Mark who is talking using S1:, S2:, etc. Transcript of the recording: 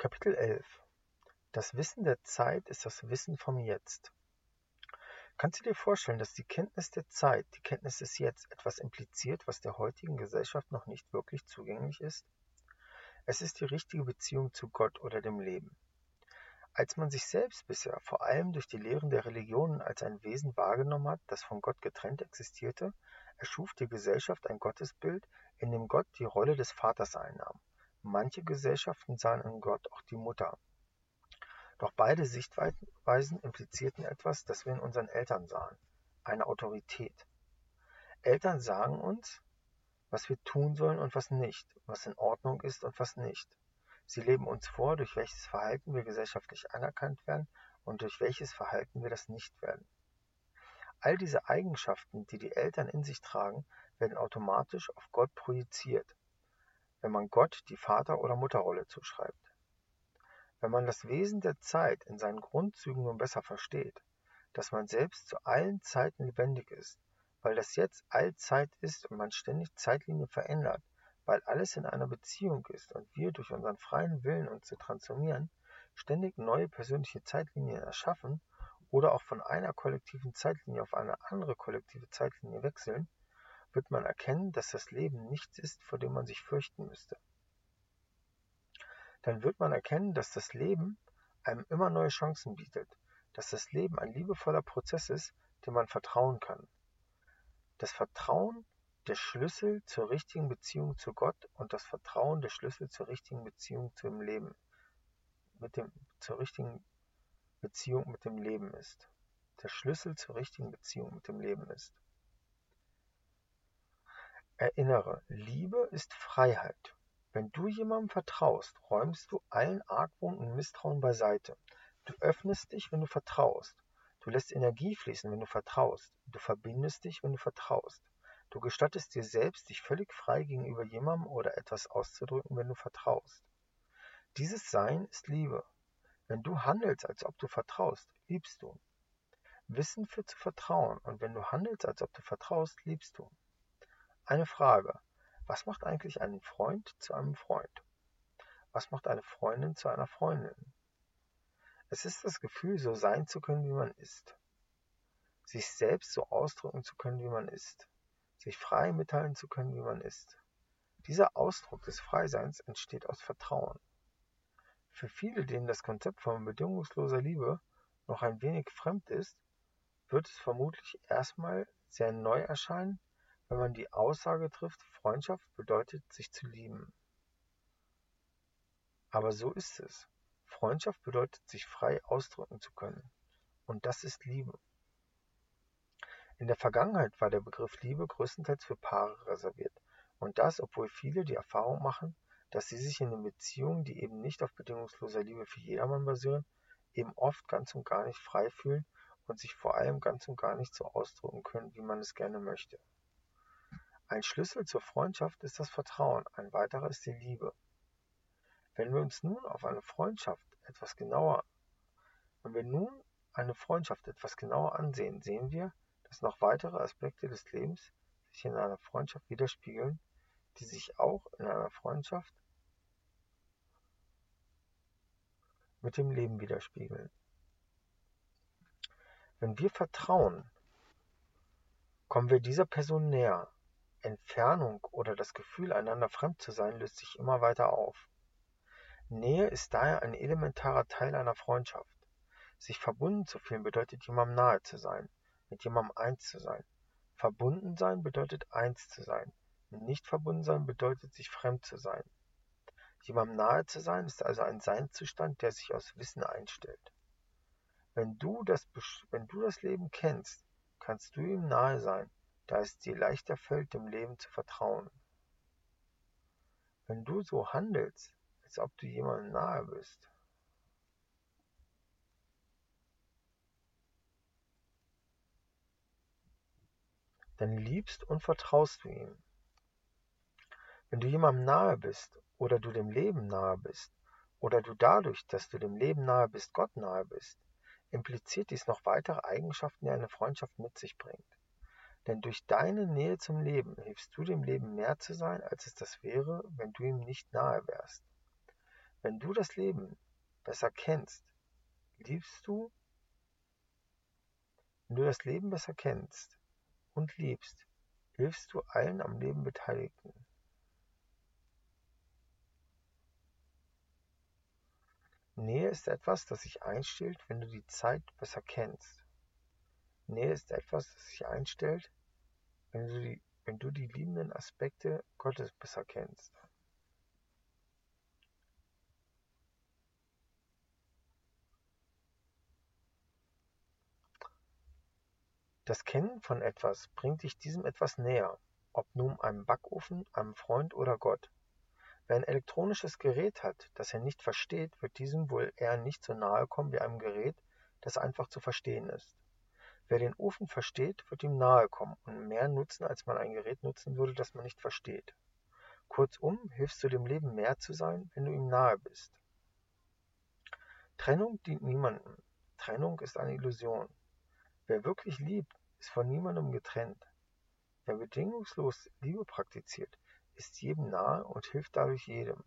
S1: Kapitel 11 Das Wissen der Zeit ist das Wissen vom Jetzt. Kannst du dir vorstellen, dass die Kenntnis der Zeit, die Kenntnis des Jetzt, etwas impliziert, was der heutigen Gesellschaft noch nicht wirklich zugänglich ist? Es ist die richtige Beziehung zu Gott oder dem Leben. Als man sich selbst bisher vor allem durch die Lehren der Religionen als ein Wesen wahrgenommen hat, das von Gott getrennt existierte, erschuf die Gesellschaft ein Gottesbild, in dem Gott die Rolle des Vaters einnahm. Manche Gesellschaften sahen in Gott auch die Mutter. Doch beide Sichtweisen implizierten etwas, das wir in unseren Eltern sahen, eine Autorität. Eltern sagen uns, was wir tun sollen und was nicht, was in Ordnung ist und was nicht. Sie leben uns vor, durch welches Verhalten wir gesellschaftlich anerkannt werden und durch welches Verhalten wir das nicht werden. All diese Eigenschaften, die die Eltern in sich tragen, werden automatisch auf Gott projiziert wenn man Gott die Vater- oder Mutterrolle zuschreibt. Wenn man das Wesen der Zeit in seinen Grundzügen nun besser versteht, dass man selbst zu allen Zeiten lebendig ist, weil das Jetzt Allzeit ist und man ständig Zeitlinie verändert, weil alles in einer Beziehung ist und wir durch unseren freien Willen uns zu transformieren, ständig neue persönliche Zeitlinien erschaffen oder auch von einer kollektiven Zeitlinie auf eine andere kollektive Zeitlinie wechseln, wird man erkennen, dass das Leben nichts ist, vor dem man sich fürchten müsste. Dann wird man erkennen, dass das Leben einem immer neue Chancen bietet, dass das Leben ein liebevoller Prozess ist, dem man vertrauen kann. Das Vertrauen der Schlüssel zur richtigen Beziehung zu Gott und das Vertrauen der Schlüssel zur richtigen Beziehung zum Leben, mit dem, zur richtigen Beziehung mit dem Leben ist. Der Schlüssel zur richtigen Beziehung mit dem Leben ist. Erinnere, Liebe ist Freiheit. Wenn du jemandem vertraust, räumst du allen Argwohn und Misstrauen beiseite. Du öffnest dich, wenn du vertraust. Du lässt Energie fließen, wenn du vertraust. Du verbindest dich, wenn du vertraust. Du gestattest dir selbst, dich völlig frei gegenüber jemandem oder etwas auszudrücken, wenn du vertraust. Dieses Sein ist Liebe. Wenn du handelst, als ob du vertraust, liebst du. Wissen für zu vertrauen und wenn du handelst, als ob du vertraust, liebst du. Eine Frage: Was macht eigentlich einen Freund zu einem Freund? Was macht eine Freundin zu einer Freundin? Es ist das Gefühl, so sein zu können, wie man ist. Sich selbst so ausdrücken zu können, wie man ist. Sich frei mitteilen zu können, wie man ist. Dieser Ausdruck des Freiseins entsteht aus Vertrauen. Für viele, denen das Konzept von bedingungsloser Liebe noch ein wenig fremd ist, wird es vermutlich erstmal sehr neu erscheinen, wenn man die Aussage trifft, Freundschaft bedeutet, sich zu lieben. Aber so ist es. Freundschaft bedeutet, sich frei ausdrücken zu können. Und das ist Liebe. In der Vergangenheit war der Begriff Liebe größtenteils für Paare reserviert. Und das, obwohl viele die Erfahrung machen, dass sie sich in den Beziehungen, die eben nicht auf bedingungsloser Liebe für jedermann basieren, eben oft ganz und gar nicht frei fühlen und sich vor allem ganz und gar nicht so ausdrücken können, wie man es gerne möchte. Ein Schlüssel zur Freundschaft ist das Vertrauen, ein weiterer ist die Liebe. Wenn wir uns nun auf eine Freundschaft etwas genauer, wenn wir nun eine Freundschaft etwas genauer ansehen, sehen wir, dass noch weitere Aspekte des Lebens sich in einer Freundschaft widerspiegeln, die sich auch in einer Freundschaft mit dem Leben widerspiegeln. Wenn wir vertrauen, kommen wir dieser Person näher, Entfernung oder das Gefühl, einander fremd zu sein, löst sich immer weiter auf. Nähe ist daher ein elementarer Teil einer Freundschaft. Sich verbunden zu fühlen bedeutet jemandem nahe zu sein, mit jemandem eins zu sein. Verbunden sein bedeutet eins zu sein. Nicht verbunden sein bedeutet sich fremd zu sein. Jemandem nahe zu sein ist also ein Seinszustand, der sich aus Wissen einstellt. Wenn du das, wenn du das Leben kennst, kannst du ihm nahe sein, da es dir leichter fällt, dem Leben zu vertrauen. Wenn du so handelst, als ob du jemandem nahe bist, dann liebst und vertraust du ihm. Wenn du jemandem nahe bist oder du dem Leben nahe bist oder du dadurch, dass du dem Leben nahe bist, Gott nahe bist, impliziert dies noch weitere Eigenschaften, die eine Freundschaft mit sich bringt. Denn durch deine Nähe zum Leben hilfst du dem Leben mehr zu sein, als es das wäre, wenn du ihm nicht nahe wärst. Wenn du das Leben besser kennst, liebst du, wenn du das Leben besser kennst und liebst, hilfst du allen am Leben Beteiligten. Nähe ist etwas, das sich einstellt, wenn du die Zeit besser kennst. Nähe ist etwas, das sich einstellt, wenn du die, wenn du die liebenden Aspekte Gottes besser kennst. Das Kennen von etwas bringt dich diesem etwas näher, ob nun einem Backofen, einem Freund oder Gott. Wer ein elektronisches Gerät hat, das er nicht versteht, wird diesem wohl eher nicht so nahe kommen wie einem Gerät, das einfach zu verstehen ist. Wer den Ofen versteht, wird ihm nahe kommen und mehr nutzen, als man ein Gerät nutzen würde, das man nicht versteht. Kurzum, hilfst du dem Leben mehr zu sein, wenn du ihm nahe bist. Trennung dient niemandem. Trennung ist eine Illusion. Wer wirklich liebt, ist von niemandem getrennt. Wer bedingungslos Liebe praktiziert, ist jedem nahe und hilft dadurch jedem.